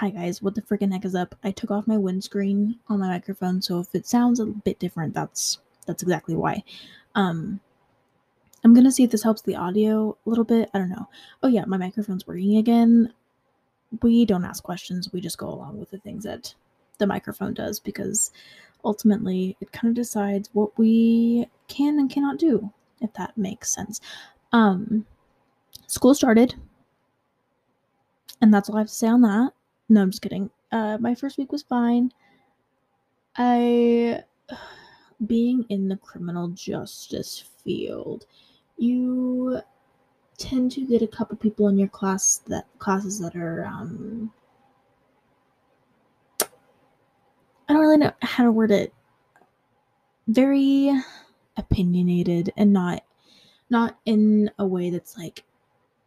hi guys, what the freaking heck is up? I took off my windscreen on my microphone, so if it sounds a bit different, that's that's exactly why. Um I'm gonna see if this helps the audio a little bit. I don't know. Oh yeah, my microphone's working again. We don't ask questions, we just go along with the things that the microphone does because ultimately it kind of decides what we can and cannot do, if that makes sense. Um school started. And that's all I have to say on that. No, I'm just kidding. Uh, my first week was fine. I, being in the criminal justice field, you tend to get a couple people in your class that classes that are um I don't really know how to word it. Very opinionated and not not in a way that's like,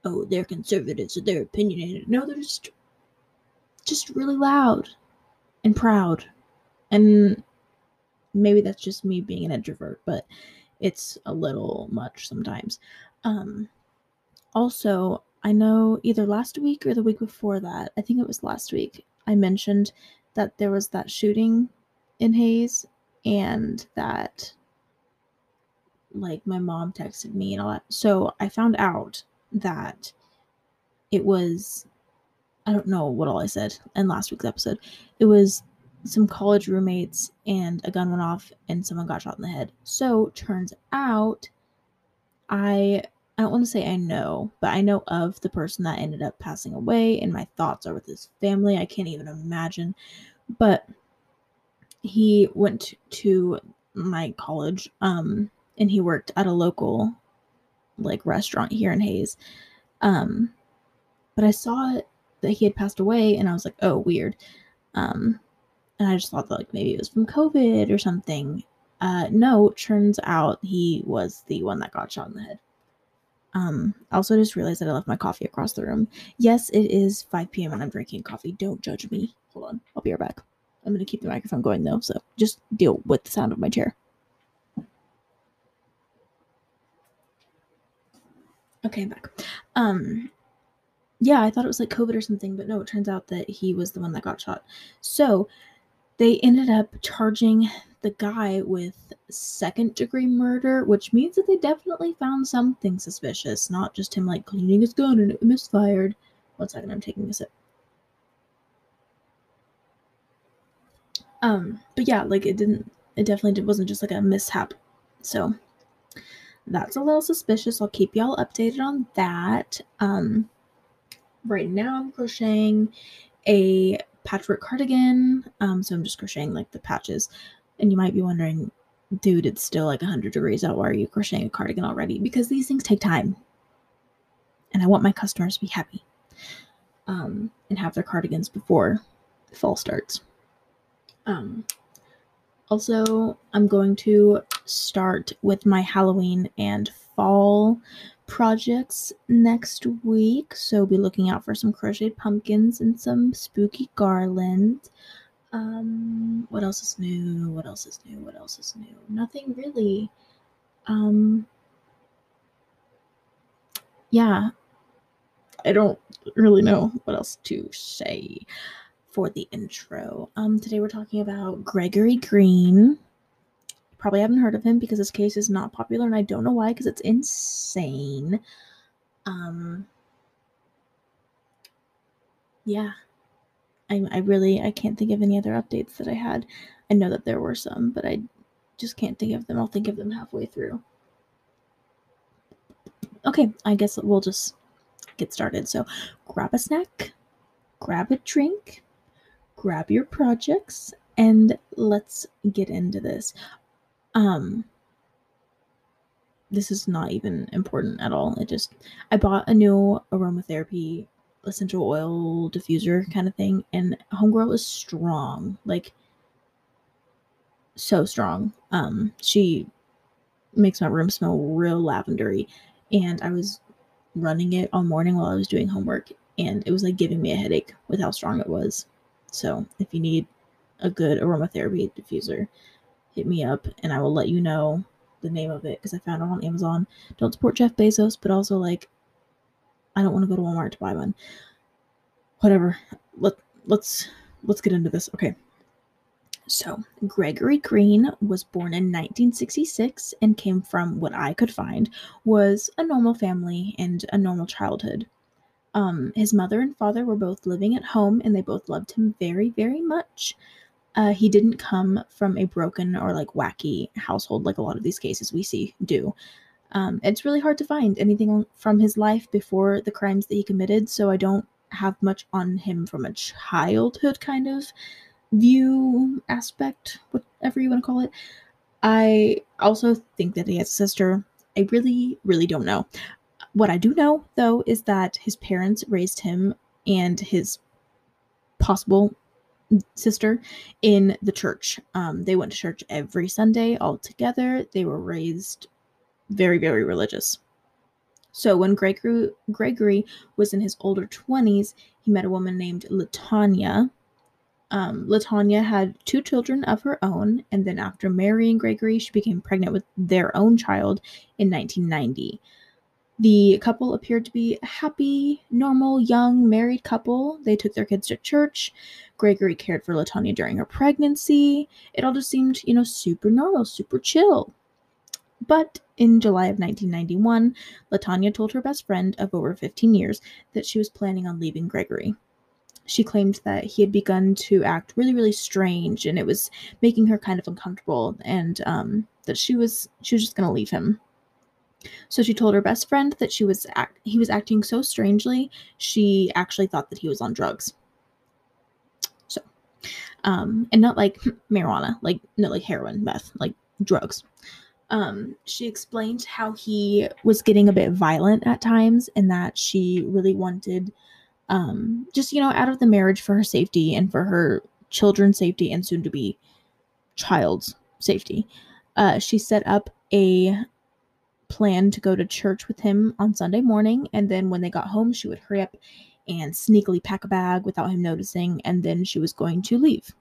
oh, they're conservatives or they're opinionated. No, they're just just really loud and proud. And maybe that's just me being an introvert, but it's a little much sometimes. Um, also, I know either last week or the week before that, I think it was last week, I mentioned that there was that shooting in Hays and that like my mom texted me and all that. So I found out that it was I don't know what all I said in last week's episode. It was some college roommates and a gun went off and someone got shot in the head. So turns out I I don't want to say I know, but I know of the person that ended up passing away and my thoughts are with his family. I can't even imagine. But he went to my college um and he worked at a local like restaurant here in Hays. Um but I saw it that he had passed away and I was like, "Oh, weird." Um and I just thought that like maybe it was from COVID or something. Uh no, turns out he was the one that got shot in the head. Um, I also just realized that I left my coffee across the room. Yes, it is 5 p.m. and I'm drinking coffee. Don't judge me. Hold on. I'll be right back. I'm going to keep the microphone going though, so just deal with the sound of my chair. Okay, I'm back. Um, yeah, I thought it was like COVID or something, but no, it turns out that he was the one that got shot. So they ended up charging the guy with second degree murder, which means that they definitely found something suspicious, not just him like cleaning his gun and it misfired. One second, I'm taking a sip. Um, but yeah, like it didn't, it definitely wasn't just like a mishap. So that's a little suspicious. I'll keep y'all updated on that. Um, right now I'm crocheting a patchwork cardigan. Um, so I'm just crocheting like the patches. And you might be wondering, dude, it's still like 100 degrees out. Why are you crocheting a cardigan already? Because these things take time. And I want my customers to be happy um, and have their cardigans before fall starts. Um, also, I'm going to start with my Halloween and fall projects next week. So be looking out for some crocheted pumpkins and some spooky garland. Um, what else is new? What else is new? What else is new? Nothing really. Um, yeah, I don't really know what else to say for the intro. Um, today we're talking about Gregory Green. Probably haven't heard of him because his case is not popular, and I don't know why because it's insane. Um, yeah, I I really I can't think of any other updates that I had. I know that there were some, but I just can't think of them. I'll think of them halfway through. Okay, I guess we'll just get started. So, grab a snack, grab a drink, grab your projects, and let's get into this. Um, this is not even important at all. It just, I bought a new aromatherapy essential oil diffuser kind of thing, and Homegirl is strong. Like, so strong. Um, she makes my room smell real lavendery. And I was running it all morning while I was doing homework, and it was like giving me a headache with how strong it was. So, if you need a good aromatherapy diffuser, hit me up and I will let you know the name of it because I found it on Amazon. Don't support Jeff Bezos, but also like I don't want to go to Walmart to buy one. Whatever. Let let's let's get into this. Okay. So, Gregory Green was born in 1966 and came from what I could find was a normal family and a normal childhood. Um, his mother and father were both living at home and they both loved him very, very much. Uh, he didn't come from a broken or like wacky household like a lot of these cases we see do. Um, it's really hard to find anything from his life before the crimes that he committed, so I don't have much on him from a childhood kind of view aspect, whatever you want to call it. I also think that he has a sister. I really, really don't know. What I do know, though, is that his parents raised him and his possible sister in the church. Um, they went to church every Sunday all together. They were raised very, very religious. So when Gregory, Gregory was in his older 20s, he met a woman named Latanya. Um, Latanya had two children of her own, and then after marrying Gregory, she became pregnant with their own child in 1990. The couple appeared to be a happy, normal, young, married couple. They took their kids to church. Gregory cared for Latanya during her pregnancy. It all just seemed, you know, super normal, super chill. But in July of 1991, Latanya told her best friend of over 15 years that she was planning on leaving Gregory. She claimed that he had begun to act really, really strange, and it was making her kind of uncomfortable, and um, that she was she was just going to leave him. So she told her best friend that she was act- he was acting so strangely, she actually thought that he was on drugs. So, um, and not like marijuana, like not like heroin, meth, like drugs. Um, she explained how he was getting a bit violent at times, and that she really wanted, um, just you know, out of the marriage for her safety and for her children's safety and soon to be child's safety. Uh, she set up a plan to go to church with him on Sunday morning, and then when they got home, she would hurry up and sneakily pack a bag without him noticing, and then she was going to leave.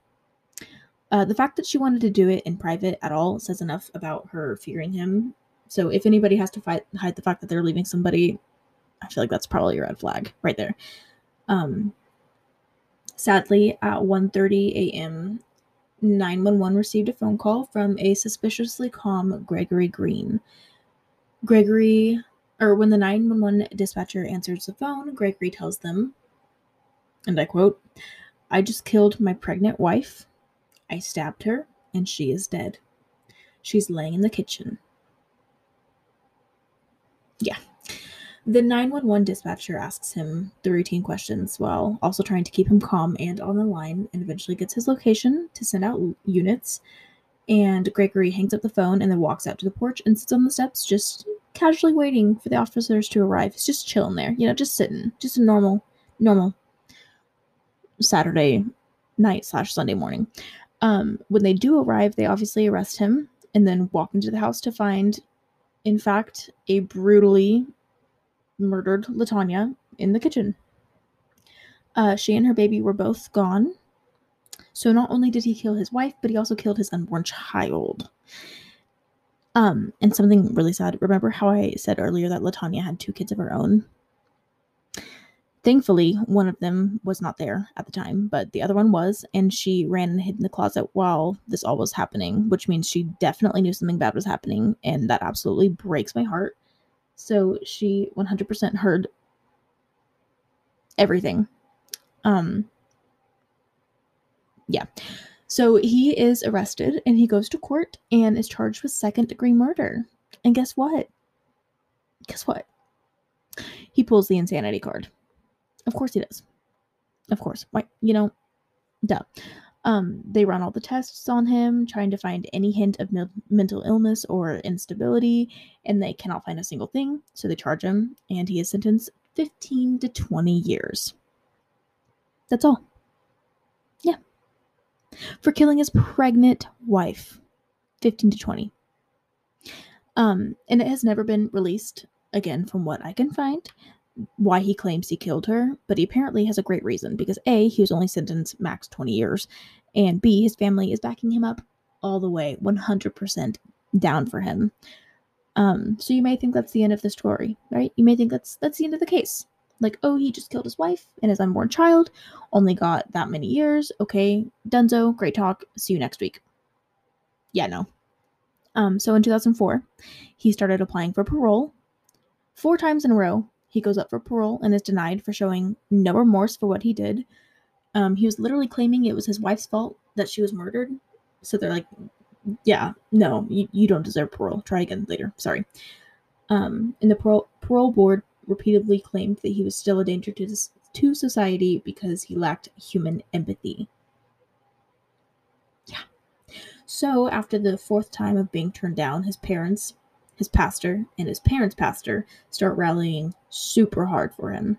Uh, the fact that she wanted to do it in private at all says enough about her fearing him. So if anybody has to fight, hide the fact that they're leaving somebody, I feel like that's probably a red flag right there. Um, sadly, at 1:30 a.m., 911 received a phone call from a suspiciously calm Gregory Green. Gregory, or when the 911 dispatcher answers the phone, Gregory tells them, and I quote, I just killed my pregnant wife. I stabbed her, and she is dead. She's laying in the kitchen. Yeah. The 911 dispatcher asks him the routine questions while also trying to keep him calm and on the line, and eventually gets his location to send out units and Gregory hangs up the phone and then walks out to the porch and sits on the steps, just casually waiting for the officers to arrive. He's just chilling there, you know, just sitting, just a normal, normal Saturday night slash Sunday morning. Um, when they do arrive, they obviously arrest him and then walk into the house to find, in fact, a brutally murdered Latanya in the kitchen. Uh, she and her baby were both gone so not only did he kill his wife, but he also killed his unborn child. Um, and something really sad. Remember how I said earlier that Latanya had two kids of her own? Thankfully, one of them was not there at the time, but the other one was, and she ran and hid in the closet while this all was happening, which means she definitely knew something bad was happening, and that absolutely breaks my heart. So she 100% heard everything. Um, yeah. So he is arrested and he goes to court and is charged with second degree murder. And guess what? Guess what? He pulls the insanity card. Of course he does. Of course. Why, you know, duh. Um, they run all the tests on him, trying to find any hint of mil- mental illness or instability, and they cannot find a single thing. So they charge him, and he is sentenced 15 to 20 years. That's all for killing his pregnant wife, 15 to 20. Um, and it has never been released, again, from what I can find, why he claims he killed her, but he apparently has a great reason because A, he was only sentenced max 20 years, and B, his family is backing him up all the way, 100% down for him. Um, so you may think that's the end of the story, right? You may think that's that's the end of the case. Like, oh, he just killed his wife and his unborn child, only got that many years. Okay, Dunzo, great talk. See you next week. Yeah, no. Um, so in 2004, he started applying for parole. Four times in a row, he goes up for parole and is denied for showing no remorse for what he did. Um, he was literally claiming it was his wife's fault that she was murdered. So they're like, yeah, no, you, you don't deserve parole. Try again later. Sorry. Um, and the parole, parole board repeatedly claimed that he was still a danger to, to society because he lacked human empathy. Yeah. So, after the fourth time of being turned down, his parents, his pastor, and his parents' pastor start rallying super hard for him.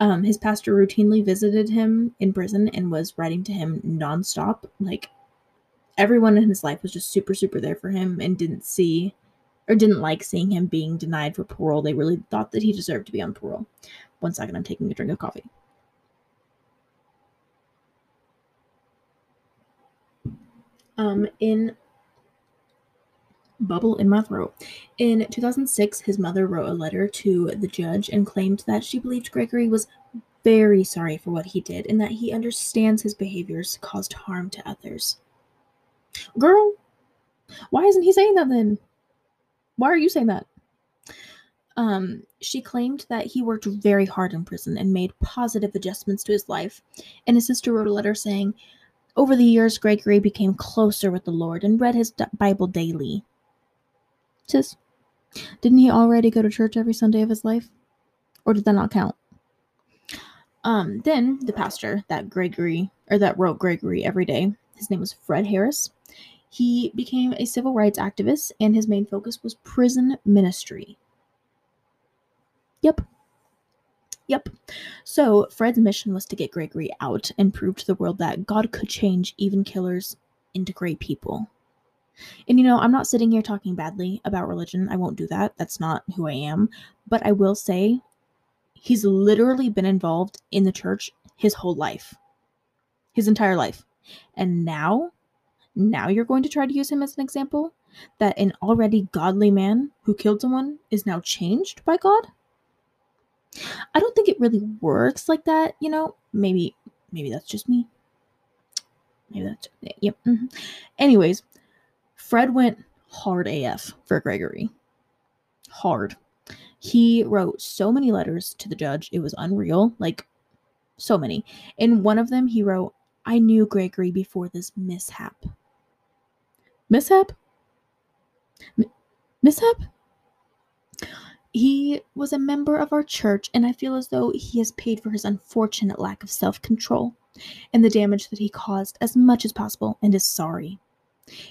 Um, his pastor routinely visited him in prison and was writing to him nonstop. Like, everyone in his life was just super, super there for him and didn't see or didn't like seeing him being denied for parole. They really thought that he deserved to be on parole. One second, I'm taking a drink of coffee. Um, in bubble in my throat. In 2006, his mother wrote a letter to the judge and claimed that she believed Gregory was very sorry for what he did and that he understands his behaviors caused harm to others. Girl, why isn't he saying that then? Why are you saying that? Um, she claimed that he worked very hard in prison and made positive adjustments to his life. And his sister wrote a letter saying, Over the years, Gregory became closer with the Lord and read his Bible daily. Sis, didn't he already go to church every Sunday of his life? Or did that not count? Um, then the pastor that Gregory, or that wrote Gregory every day, his name was Fred Harris. He became a civil rights activist, and his main focus was prison ministry. Yep. Yep. So, Fred's mission was to get Gregory out and prove to the world that God could change even killers into great people. And you know, I'm not sitting here talking badly about religion. I won't do that. That's not who I am. But I will say he's literally been involved in the church his whole life, his entire life. And now now you're going to try to use him as an example? That an already godly man who killed someone is now changed by God? I don't think it really works like that, you know? Maybe maybe that's just me. Maybe that's yep. Mm-hmm. Anyways, Fred went hard AF for Gregory. Hard. He wrote so many letters to the judge, it was unreal. Like so many. In one of them he wrote, I knew Gregory before this mishap. Mishap? M- mishap? He was a member of our church, and I feel as though he has paid for his unfortunate lack of self control and the damage that he caused as much as possible and is sorry.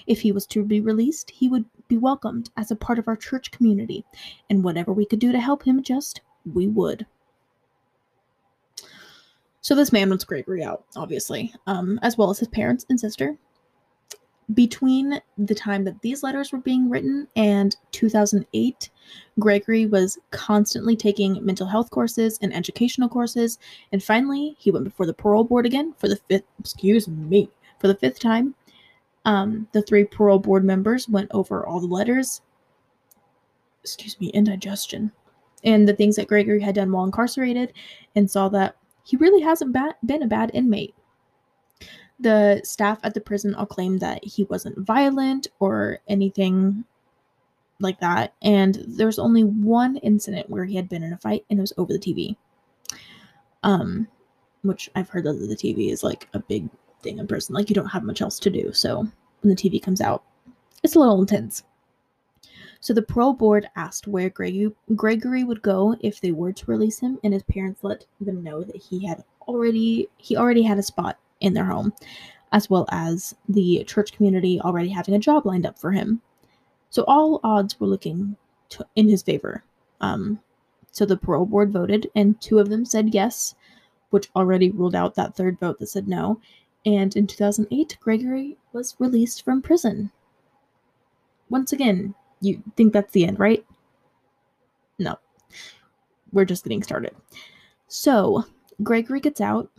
If he was to be released, he would be welcomed as a part of our church community, and whatever we could do to help him adjust, we would. So this man wants Gregory out, obviously, um, as well as his parents and sister between the time that these letters were being written and 2008, Gregory was constantly taking mental health courses and educational courses. And finally, he went before the parole board again for the fifth, excuse me, for the fifth time. Um, the three parole board members went over all the letters, excuse me, indigestion, and the things that Gregory had done while incarcerated, and saw that he really hasn't ba- been a bad inmate. The staff at the prison all claimed that he wasn't violent or anything like that, and there was only one incident where he had been in a fight, and it was over the TV. Um, which I've heard that the TV is like a big thing in prison. Like you don't have much else to do, so when the TV comes out, it's a little intense. So the parole board asked where Gregory, Gregory would go if they were to release him, and his parents let them know that he had already he already had a spot in their home, as well as the church community already having a job lined up for him. So all odds were looking to, in his favor. Um, so the parole board voted, and two of them said yes, which already ruled out that third vote that said no. And in 2008, Gregory was released from prison. Once again, you think that's the end, right? No. We're just getting started. So, Gregory gets out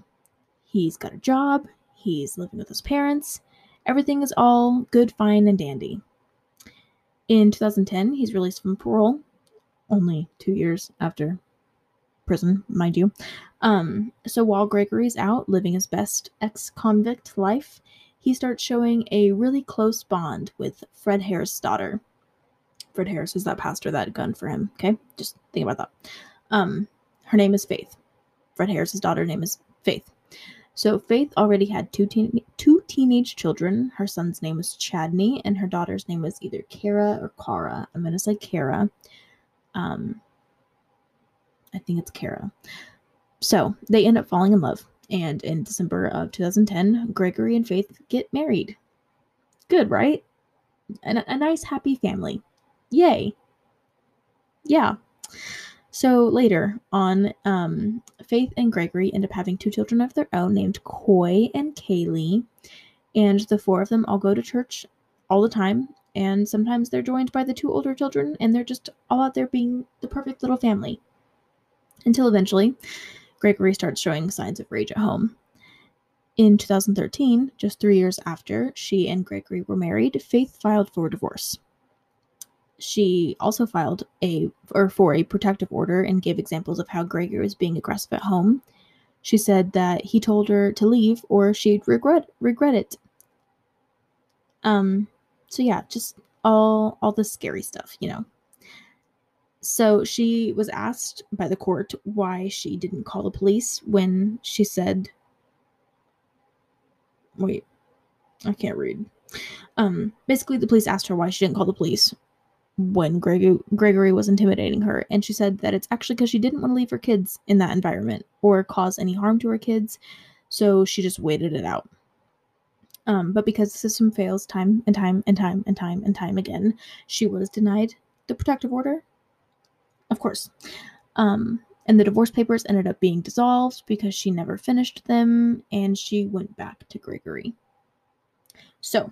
He's got a job, he's living with his parents. Everything is all good, fine, and dandy. In 2010, he's released from parole, only two years after prison, mind you. Um, so while Gregory's out living his best ex convict life, he starts showing a really close bond with Fred Harris' daughter. Fred Harris is that pastor that gunned for him. Okay, just think about that. Um, her name is Faith. Fred Harris's daughter name is Faith. So Faith already had two teen- two teenage children. Her son's name was Chadney, and her daughter's name was either Kara or Kara. I'm gonna say Kara. Um, I think it's Kara. So they end up falling in love, and in December of 2010, Gregory and Faith get married. Good, right? And a nice, happy family. Yay. Yeah. So later on, um, Faith and Gregory end up having two children of their own named Coy and Kaylee. And the four of them all go to church all the time. And sometimes they're joined by the two older children, and they're just all out there being the perfect little family. Until eventually, Gregory starts showing signs of rage at home. In 2013, just three years after she and Gregory were married, Faith filed for divorce she also filed a or for a protective order and gave examples of how Gregory was being aggressive at home. She said that he told her to leave or she'd regret regret it. Um so yeah, just all all the scary stuff, you know. So she was asked by the court why she didn't call the police when she said wait, I can't read. Um basically the police asked her why she didn't call the police when Greg- Gregory was intimidating her. And she said that it's actually because she didn't want to leave her kids in that environment or cause any harm to her kids. So she just waited it out. Um, but because the system fails time and time and time and time and time again, she was denied the protective order. Of course. Um, and the divorce papers ended up being dissolved because she never finished them and she went back to Gregory. So,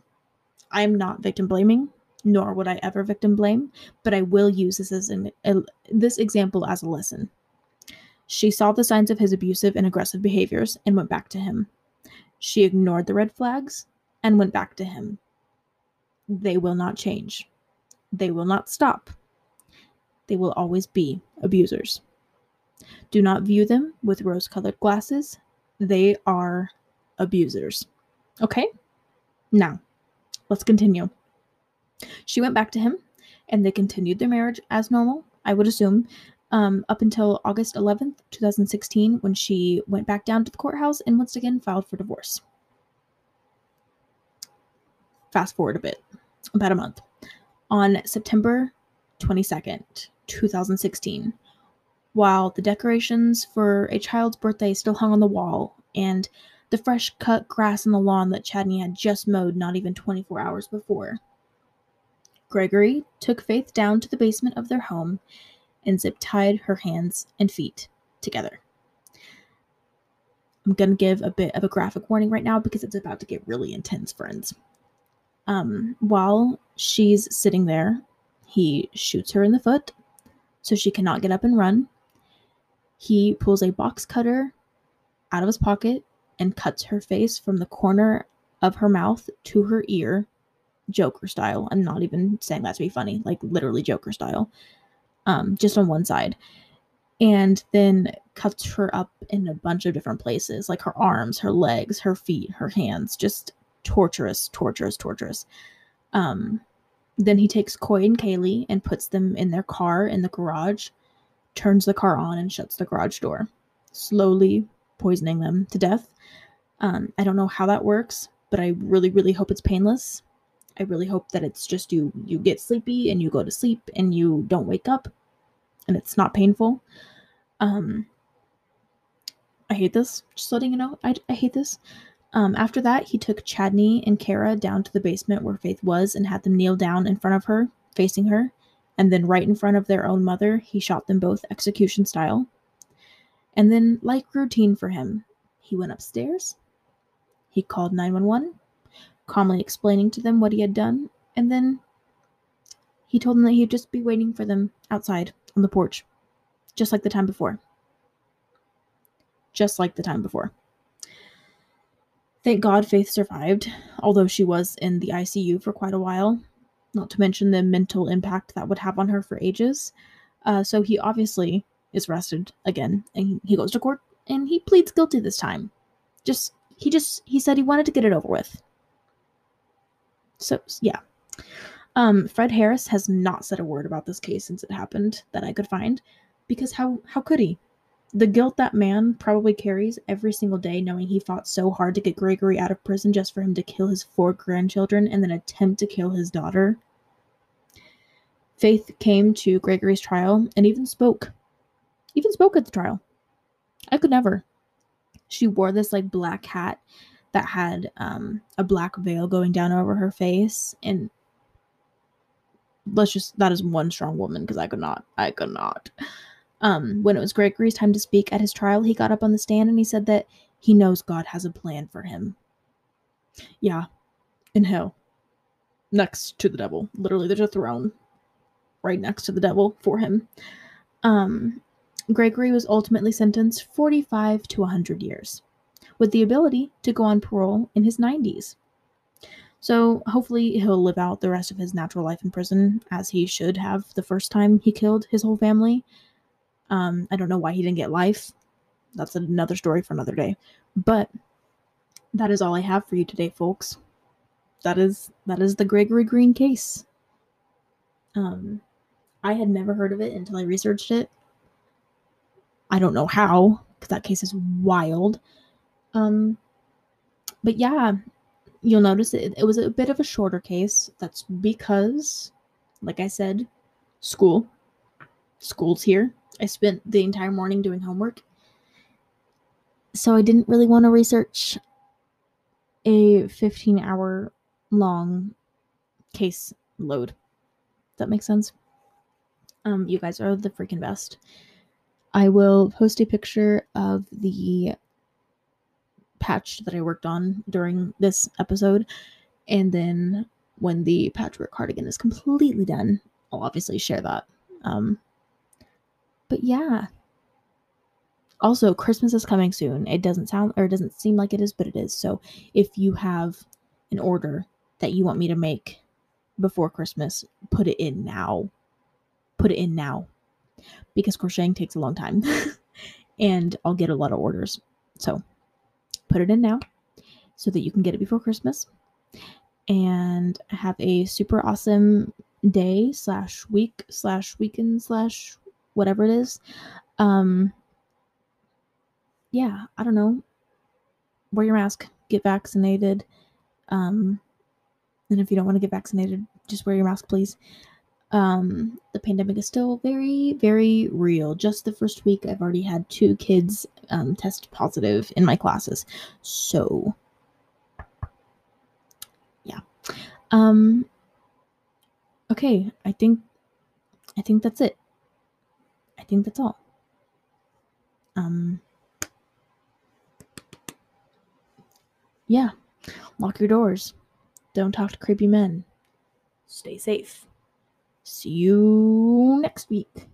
I'm not victim blaming nor would I ever victim blame, but I will use this as an a, this example as a lesson. She saw the signs of his abusive and aggressive behaviors and went back to him. She ignored the red flags and went back to him. They will not change. They will not stop. They will always be abusers. Do not view them with rose colored glasses. They are abusers. Okay? Now, let's continue. She went back to him, and they continued their marriage as normal, I would assume, um, up until August 11th, 2016, when she went back down to the courthouse and once again filed for divorce. Fast forward a bit, about a month. On September 22nd, 2016, while the decorations for a child's birthday still hung on the wall and the fresh cut grass on the lawn that Chadney had just mowed not even 24 hours before, Gregory took Faith down to the basement of their home and zip tied her hands and feet together. I'm going to give a bit of a graphic warning right now because it's about to get really intense, friends. Um, while she's sitting there, he shoots her in the foot so she cannot get up and run. He pulls a box cutter out of his pocket and cuts her face from the corner of her mouth to her ear Joker style. I'm not even saying that to be funny, like literally Joker style. Um, just on one side. And then cuts her up in a bunch of different places, like her arms, her legs, her feet, her hands, just torturous, torturous, torturous. Um, then he takes Coy and Kaylee and puts them in their car in the garage, turns the car on, and shuts the garage door, slowly poisoning them to death. Um, I don't know how that works, but I really, really hope it's painless. I really hope that it's just you you get sleepy and you go to sleep and you don't wake up and it's not painful. Um I hate this. Just letting you know. I, I hate this. Um, after that, he took Chadney and Kara down to the basement where Faith was and had them kneel down in front of her, facing her. And then, right in front of their own mother, he shot them both execution style. And then, like routine for him, he went upstairs. He called 911 calmly explaining to them what he had done, and then he told them that he'd just be waiting for them outside on the porch, just like the time before. Just like the time before. Thank God Faith survived, although she was in the ICU for quite a while, not to mention the mental impact that would have on her for ages. Uh, so he obviously is arrested again and he goes to court and he pleads guilty this time. Just he just he said he wanted to get it over with. So yeah. Um, Fred Harris has not said a word about this case since it happened that I could find, because how how could he? The guilt that man probably carries every single day, knowing he fought so hard to get Gregory out of prison just for him to kill his four grandchildren and then attempt to kill his daughter. Faith came to Gregory's trial and even spoke. Even spoke at the trial. I could never. She wore this like black hat that had um, a black veil going down over her face and let's just that is one strong woman because I could not. I could not. Um, when it was Gregory's time to speak at his trial, he got up on the stand and he said that he knows God has a plan for him. Yeah, in hell, next to the devil. Literally, there's a throne right next to the devil for him. Um, Gregory was ultimately sentenced 45 to 100 years, with the ability to go on parole in his 90s. So hopefully he'll live out the rest of his natural life in prison as he should have the first time he killed his whole family. Um, I don't know why he didn't get life. That's another story for another day. But that is all I have for you today, folks. That is that is the Gregory Green case. Um, I had never heard of it until I researched it. I don't know how, because that case is wild. Um, but yeah, you'll notice it, it was a bit of a shorter case. That's because, like I said, school. School's here. I spent the entire morning doing homework. So I didn't really want to research a 15 hour long case load. That makes sense? Um, you guys are the freaking best. I will post a picture of the patch that I worked on during this episode. And then when the patchwork cardigan is completely done, I'll obviously share that. Um, but yeah. Also, Christmas is coming soon. It doesn't sound or it doesn't seem like it is, but it is. So if you have an order that you want me to make before Christmas, put it in now. Put it in now. Because crocheting takes a long time. and I'll get a lot of orders. So put it in now so that you can get it before Christmas and have a super awesome day slash week slash weekend slash whatever it is. Um, yeah, I don't know. Wear your mask, get vaccinated. Um, and if you don't want to get vaccinated, just wear your mask, please. Um, the pandemic is still very, very real. Just the first week, I've already had two kids um, test positive in my classes. So, yeah. Um, okay, I think, I think that's it. I think that's all. Um, yeah. Lock your doors. Don't talk to creepy men. Stay safe. See you next week.